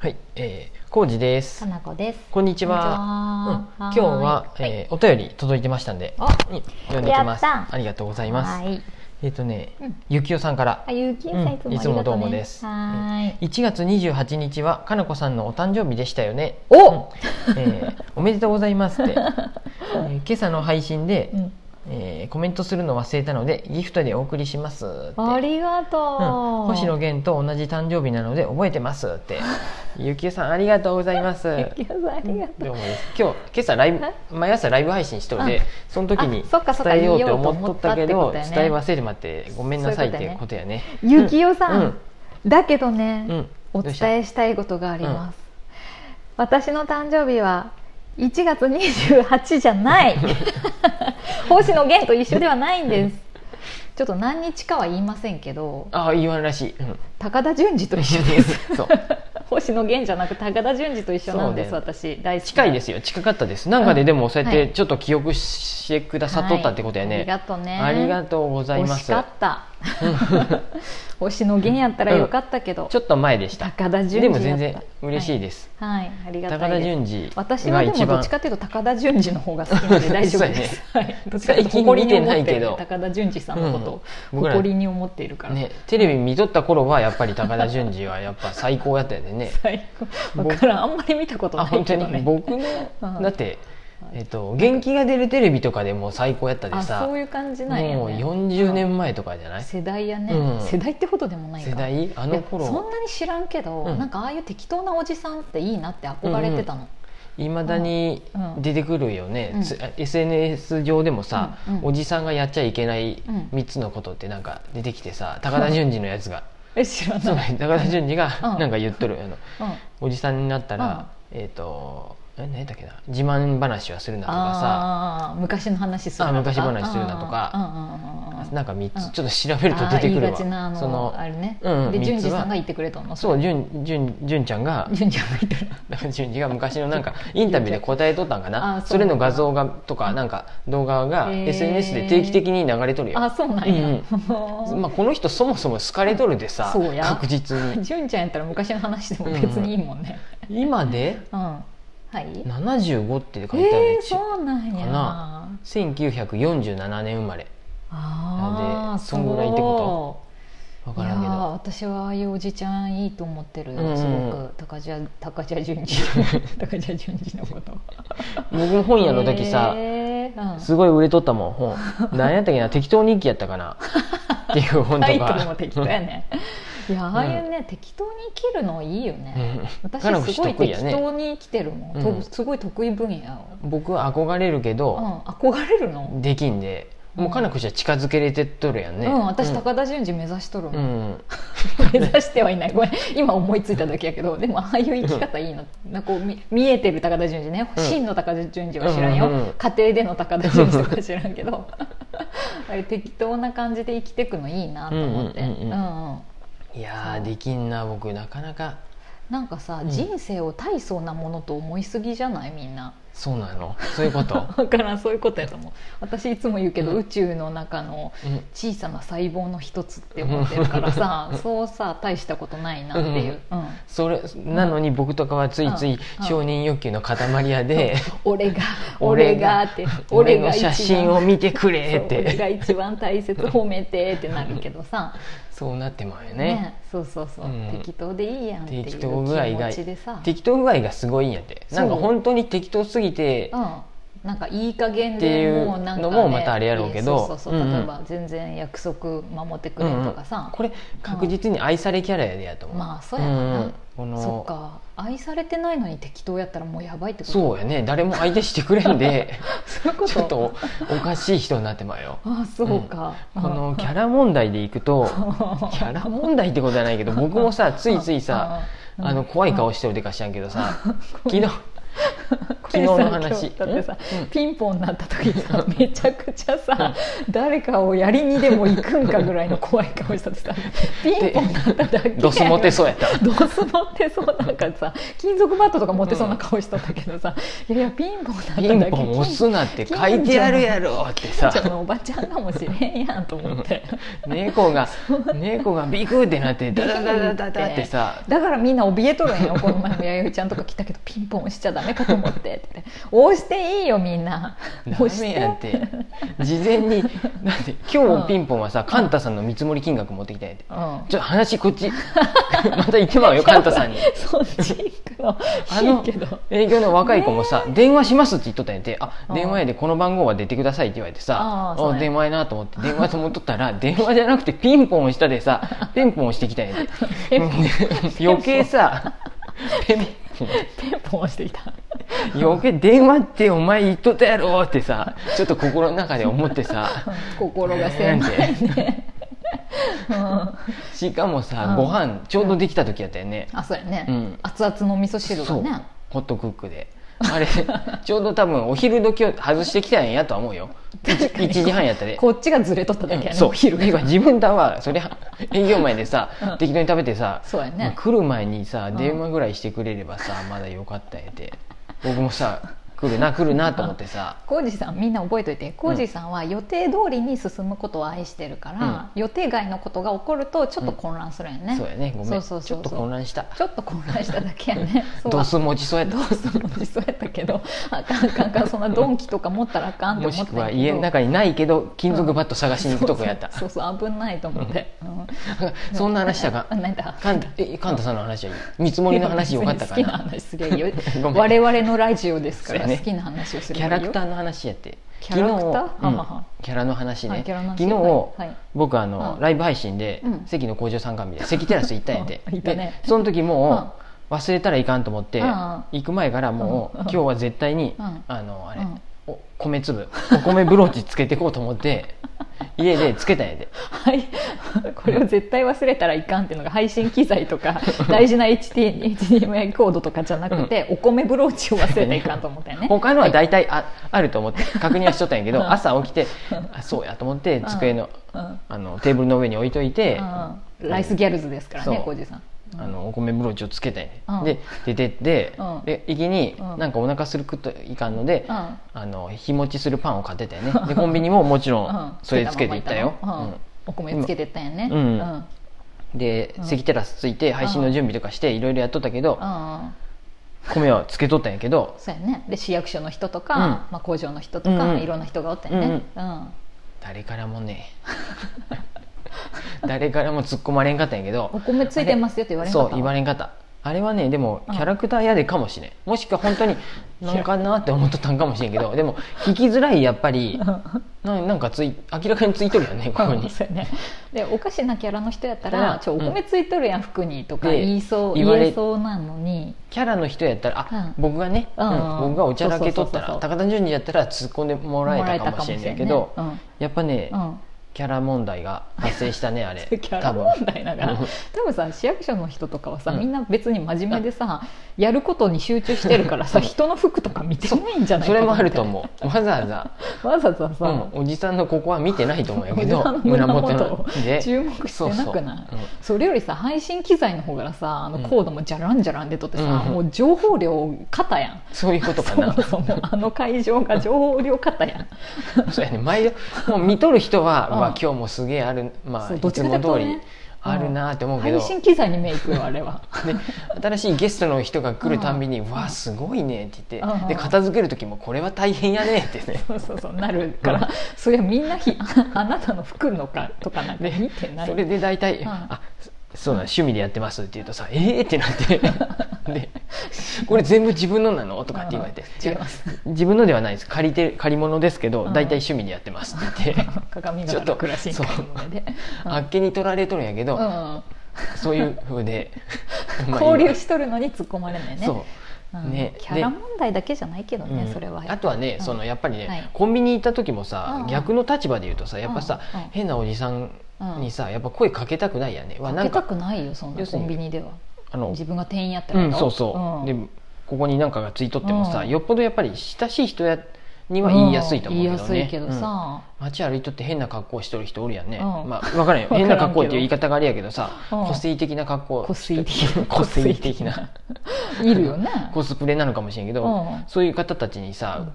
はい、えー、コウジですか。なこです。こんにちは。うん、今日は、えーお便り届いてましたんで、読んできます。ありがとうございます。はい。えっ、とねうん、ゆきおさんからあ、。ゆうきんさんいつもどうもですはーい。1月28日はかなこさんのお誕生日でしたよね。おうんえーおめでとうございますって。えー今朝の配信で、うんえーコメントするの忘れたのでギフトでお送りしますって。ありがとう。うん、星野源と同じ誕生日なので覚えてますって。ゆきえさんありがとうございます。ゆきおさんありがとう。どうもです今日今朝ライブ毎朝ライブ配信しとるでうんその時に伝えようって思っとったけどね。伝え忘れてまってごめんなさいっていうことやね。ゆきおさん、うん。だけどね、うん。お伝えしたいことがあります。私の誕生日は1月28じゃない。星野源と一緒ではないんです。ちょっと何日かは言いませんけど、ああ言わんらしい、うん、高田純次と一緒です。そう。星野源じゃなく高田純次と一緒なんです、そう私大好き近いですよ。近かったです。なんかででもそうやっはい。てちょっと記憶してくださっとったってことやね、はい。ありがとうね。ありがとうございます。惜しかった 星野源やったらよかったけど、ちょっと前でした。高田純次でも全然嬉しいです、はい、はい。ありがたい高です。田純次。私はでもどっちかというと高田純次の方が好きなので大丈夫です、そうはい、どっちかというと誇りに思ってる。高田純次さんのことを誇りに思っているから、ね、テレビ見とった頃はやっぱり高田純次はやっぱ最高やったよね。最高。分からん。あんまり見たことあない本当に？けどね僕の、うん。だって、えっと、元気が出るテレビとかでも最高やったであさそういう感じなんや、ね、もう40年前とかじゃない、世代やね、うん。世代ってほどでもないか。世代？あの頃。そんなに知らんけど、うん。なんかああいう適当なおじさんっていいなって憧れてたの、いまだにうん。出てくるよね、うん。つ SNS 上でもさ、うん。うん。おじさんがやっちゃいけないうん。3つのことってなんか出てきてさ高田純次のやつが。え知らない、高田純次がうん。なんか言っとる。あのうん、おじさんになったら、えっ、とえ何だっけな？自慢話はするなとかさ。昔の話するなとか。あ昔話するなとか。なんか3つ、うんちょっと調べると出てくるわ。そのあれね、うんうんで淳二さんが言ってくれたのそう純純純ちゃんが。淳二ちゃんが言ってる。純次が昔のなんかインタビューで答えとったんかあなそれの画像がとかなんか動画が SNS で定期的に流れとるよ、あそうなんや、まあ、この人そもそも好かれとるでさ確実に。淳ちゃんやったら昔の話でも別にいいもんね。今で？うん、はい。75って書いてあるえー、そうなんや。かな。1947年生まれ。ああなんでそんぐらいってこ分からんけいやーど私はああいうおじちゃんいいと思ってる、うんすごく高茶 高茶淳二高茶淳二のこと。僕も本屋の時さ、へーうん。すごい売れとったもん本。何やったっけな適当日記やったかな。っていう本とタイトかルも適当やねいやああいうね、適当に生きるのいいよね、うん。私すごい適当に生きてるもん、すごい得意分野を、僕は憧れるけうん、ど、憧れるの、できんで。もうかなこしは近づけれてっとるやんね。うん。私高田純次目指しとるもん、うん、目指してはいない。ごめん。今思いついただけやけど。でもああいう生き方いいな。なんかこう見見えてる高田純次ね、うん。真の高田純次は知らんよ、うんうんうん家庭での高田純次とか知らんけど。あれ適当な感じで生きていくのいいなと思って、うんいやーできんな僕なかなか。なんかさ、うん。人生を大層なものと思いすぎじゃない？みんなそうなの？そういうこと、だからんそういうことやと思う。私いつも言うけど、うん。宇宙の中のうん。小さな細胞の一つって思ってるからさ、そうさ大したことないなっていう、うんそれなのに僕とかはついついうん。承認欲求の塊やで、俺が 俺がって俺の写真を見てくれっそう俺がて一番大切褒めてってなるけどさ。そうなってまうよね。ね。そうそうそう、うん。適当でいいやんっていう気適当具合が持ちでさ、適当具合がすごいんやって。なんか本当に適当すぎてうん、なんかいい加減っていうでもうなんか、ね、のもまたあれやろうけどそうそう例えば全然約束守ってくれとかさ、これ確実に愛されキャラやでやと思う、まあそうやな、んこのそっか。愛されてないのに適当やったらもうやばいってことそうやね。誰も相手してくれんで ちょっとおかしい人になってまうよ。あそうか、このキャラ問題でいくと キャラ問題ってことじゃないけど僕もさついついさうん。あの怖い顔してるでか知らんけどさ 昨日 昨日の話。だってさ、うん。ピンポンになった時さめちゃくちゃさ誰かをやりにでも行くんかぐらいの怖い顔した。ってさピンポンになっただけやドスモテそうやった。ドス持ってそう。なんかさ金属バットとか持ってそうな顔しとったけどさ、いやいやピンポンなっただけピンポン押すなって書いてあるやろってさ。近所のおばちゃんかもしれんやんと思って。猫が猫がビクってなってダダダダダダってさ。だからみんな怯えとるんよ。この前も弥生ちゃんとか来たけどピンポン押しちゃダメかと思ってって。押していいよみんな。ダメやって。事前にだって今日ピンポンはさカンタさんの見積もり金額持ってきたんやって。うん。ちょっと話こっち。また言ってまうよ カンタさんに。そっち行くのけど。営業の若い子もさ、電話しますって言っとったんやて。あうん。電話やでこの番号は出てくださいって言われてさあ電話やなと思って電話と思っとったら 電話じゃなくてピンポン押したでさピンポン押してきたんやて。余計さピン ポンポン押してきた。余計電話ってお前言っとったやろってさちょっと心の中で思ってさ。心が狭いね、うん、しかもさ、うん。ご飯ちょうどできた時やったよね、あそうやね、うん。熱々の味噌汁がね。ホットクックであれちょうど多分お昼時を外してきたんやとは思うよ。1時半やったで。こっちがずれとっただけやね、そうお昼ていう。か自分だはそれ営業前でさ、うん。適当に食べてさそうやね。まあ来る前にさん。電話ぐらいしてくれればさ、まだよかったんやて。僕もさ来るな来るなと思ってさ。浩二さんみんな覚えといて。浩二さんは予定通りに進むことを愛してるから、予定外のことが起こるとちょっと混乱するんやね、そうやね。ごめん。そうちょっと混乱した。ちょっと混乱しただけやね。ドス持ちそうやったドスもそうやったけど。あかんあかんあかんそんなドンキとか持ったらあかんっても思っしたくは家の中にないけど金属バット探しに行くとこやった、そうそうそうそう危ないと思って、うん。そんな話したか？あ何だ？カンタえカンタさんの話はいい見積もりの話よかったか好きなな話すりゃいいよごめん。我々のラジオですから、ね。好きな話をすキればいいよ。ャラクターの話やって。キャラクター？うん。キャラの話ね。はい昨日、はいはい。僕あの、うん。ライブ配信で、うん。関の工場参観日で関テラス行ったんや ったね。でその時もう、忘れたらいかんと思って、うん。行く前からもう、うん。今日は絶対に、うん。あのあれ、うん。お米粒お米ブローチつけてこうと思って家でつけたんやで。はい、これを絶対忘れたらいかんっていうのが配信機材とか 大事な HDMI コードとかじゃなくて、お米ブローチを忘れたらいかんと思ったよね。他のは大体あ,、あると思って確認はしとったんやけど、うん。朝起きてあそうやと思って机の,、うん。あのテーブルの上に置いといて、うん。ライスギャルズですからね浩二さんあのお米ブローチをつけたんやね、うん。で出てって、うん。で行きに、うん。なんかお腹するくといかんので、うん。あの日持ちするパンを買ってたよね。でコンビニももちろうん。んそれつけていったよ、お米つけてったんやね。うん。うん。で、うん。関テラスついて配信の準備とかしていろいろやっとったけど、うん。米はつけとったんやけど。そうやね。で市役所の人とか、うん。まあ、工場の人とか、いろんな人がおったよね、うん。誰からもね 誰からも突っ込まれんかったんやけど。お米ついてますよって言われんかったそう言われんかった。あれはねでもうん。キャラクターやでかもしれん。もしくは本当になんかなって思っとったんかもしれんけどでも聞きづらいやっぱり。ななんかつい明らかについとるよねここに。ね。でおかしなキャラの人やったらら「ちょお米ついとるやん服に」とかで言いそう言えそうなのに。キャラの人やったらあ、うん。僕がね、うん。うん。僕がおちゃらけとったら高田純次やったら突っ込んでもらえたかもしれないけど、ね。やっぱね、うんうんキャラ問題が発生したねあれ。キャラ問題だから。うん。多分さ市役所の人とかはさ、うん。みんな別に真面目でさやることに集中してるからさ人の服とか見てないんじゃないかなそれもあると思う。わざわざ、わざわざさ、うん、おじさんのここは見てないと思うけど。胸元の注目してなくない？それよりさ配信機材の方がさあのうん。コードもじゃらんじゃらんでとってさ、うん。もう情報量肩やん。そういうことかそなもそもあの会場が情報量肩やん。そうやね。毎度もう見とる人は、うん。うわ今日もすげえある。まあいそうどっちつも通りあるなって思うけど、配信機材に目いくよあれは。で新しいゲストの人が来るたんびに「うわすごいね」って言って、うんで片付ける時も「これは大変やね」って。ね そうそうそうなるからそりゃみんなひ あなたの服のかとかなんか見てない。それで大体「うん。あそそうなの趣味でやってます」って言うとさ「えー?」ってなって。で「これ全部自分のなの?」とかって言われて。うん。違います。自分のではないです。借りて借り物ですけどうん。大体趣味でやってます」って言って。鏡ヶちょっと原暮らしで、う。ん。あっけに取られとるんやけど、うん。そういうふうで。ま あ交流しとるのに突っ込まれないね。そう。うん。ね。キャラ問題だけじゃないけどね、うん。それは。あとはね、うん。そのやっぱりね、はい。コンビニ行った時もさ、うん。逆の立場で言うとさやっぱさ、変なおじさんにさやっぱ声かけたくないやね、わなんかかけたくないよそんなコンビニではあの自分が店員やったうんらやろそうそう、ん。でここに何かがついとってもさ、うん。よっぽどやっぱり親しい人やには言いやすいと思うけどね、ん言いやすいけどうん。さ、街歩いとって変な格好しとる人おるやんね、うん。まあ分からんよ。変な格好っていう言い方があれやけどさ、うん。個性的な格好。個性的。個性的な。いるよね。コスプレなのかもしれんけど、うん。そういう方たちにさ、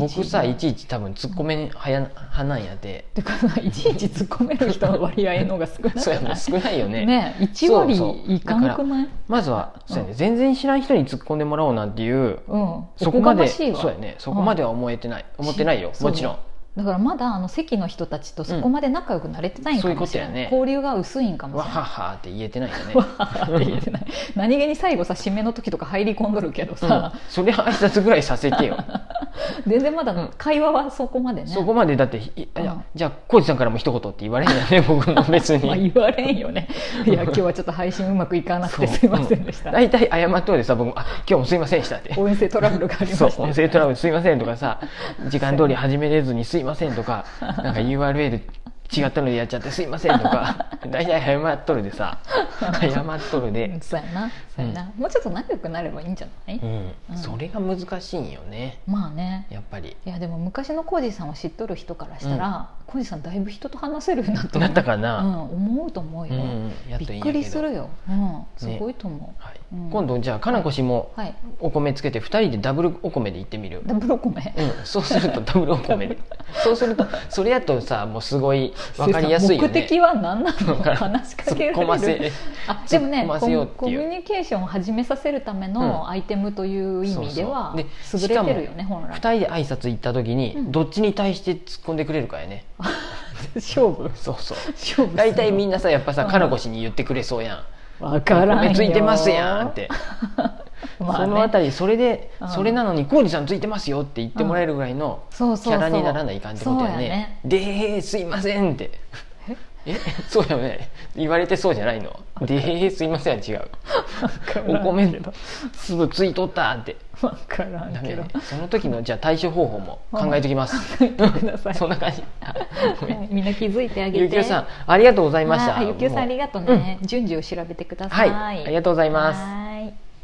僕さいちいち多分突っ込め派や派なんやで、てかさいちいち突っ込める人の割合の方が少なくそうやねない少ないよね。ね1割いかんくない？まずはそうやね、全然知らん人に突っ込んでもらおうなんていううん。そこまでそうやね。そこまでは思えてない、思ってないよ。もちろん。だからまだあの席の人たちとそこまで仲良くなれてないんかもしれない、交流が薄いんかもわしれないははって言えてないよね。わははって言えてない。何気に最後さ締めの時とか入り込んどるけどうん。さ、それは挨拶ぐらいさせてよ、全然まだうん会話はそこまでね、そこまでだっていいやうん。じゃあ浩二さんからも一言って言われへんやね 僕も別に、まあ言われんよね。いや今日はちょっと配信うまくいかなくてすいませんでした、う大体謝っといてさ僕もあ「今日もすいませんでした」って。音声トラブルがありまそうした音声トラブルすいませんとかさ時間通り始めれずにすいませんとかなんか URL 違ったのでやっちゃってすいませんとか 大体謝っとるでさ。謝っとるで、そうやな。そうやな、もうちょっと仲良くなればいいんじゃない、うん。うん。それが難しいんよね。まあね。やっぱり。いやでも昔の浩二さんを知っとる人からしたら浩二、さんだいぶ人と話せるようになった。なったかうな、ん、思うと思うよ、うんびっくりするよ、うん、すごいと思う、はい。うん。今度じゃあかなこ氏もはい。お米つけて2人でダブルお米で行ってみる、ダブルお米、うん、そうするとダブルお米で。そうするとそれやとさもうすごい分かりやすいよね。目的は何なのわか話しかけられる。あでもねコミュニケーションを始めさせるためのアイテムという意味では優れてるよね本2来人で挨拶行った時にうん。どっちに対して突っ込んでくれるかやね、勝負。そうそう。勝負大体みんななさやっぱさうんかなこ氏に言ってくれそうやん分からんよ。米ついてますやんって、まあね。そのあたりそれで、うん。それなのに浩二さんついてますよって言ってもらえるぐらいのキャラにならないかんってことね。でーすいませんって え？そうよね言われてそうじゃないの？でーすいませんは違う。お米粒ついとったって。分からんけど。ね。その時のじゃあ対処方法も考えておきます。そんな感じ。みんな気づいてあげて。ゆきおさんありがとうございました。はいゆきおさんありがとうね、順序を調べてくださ、はい。いありがとうございます。はい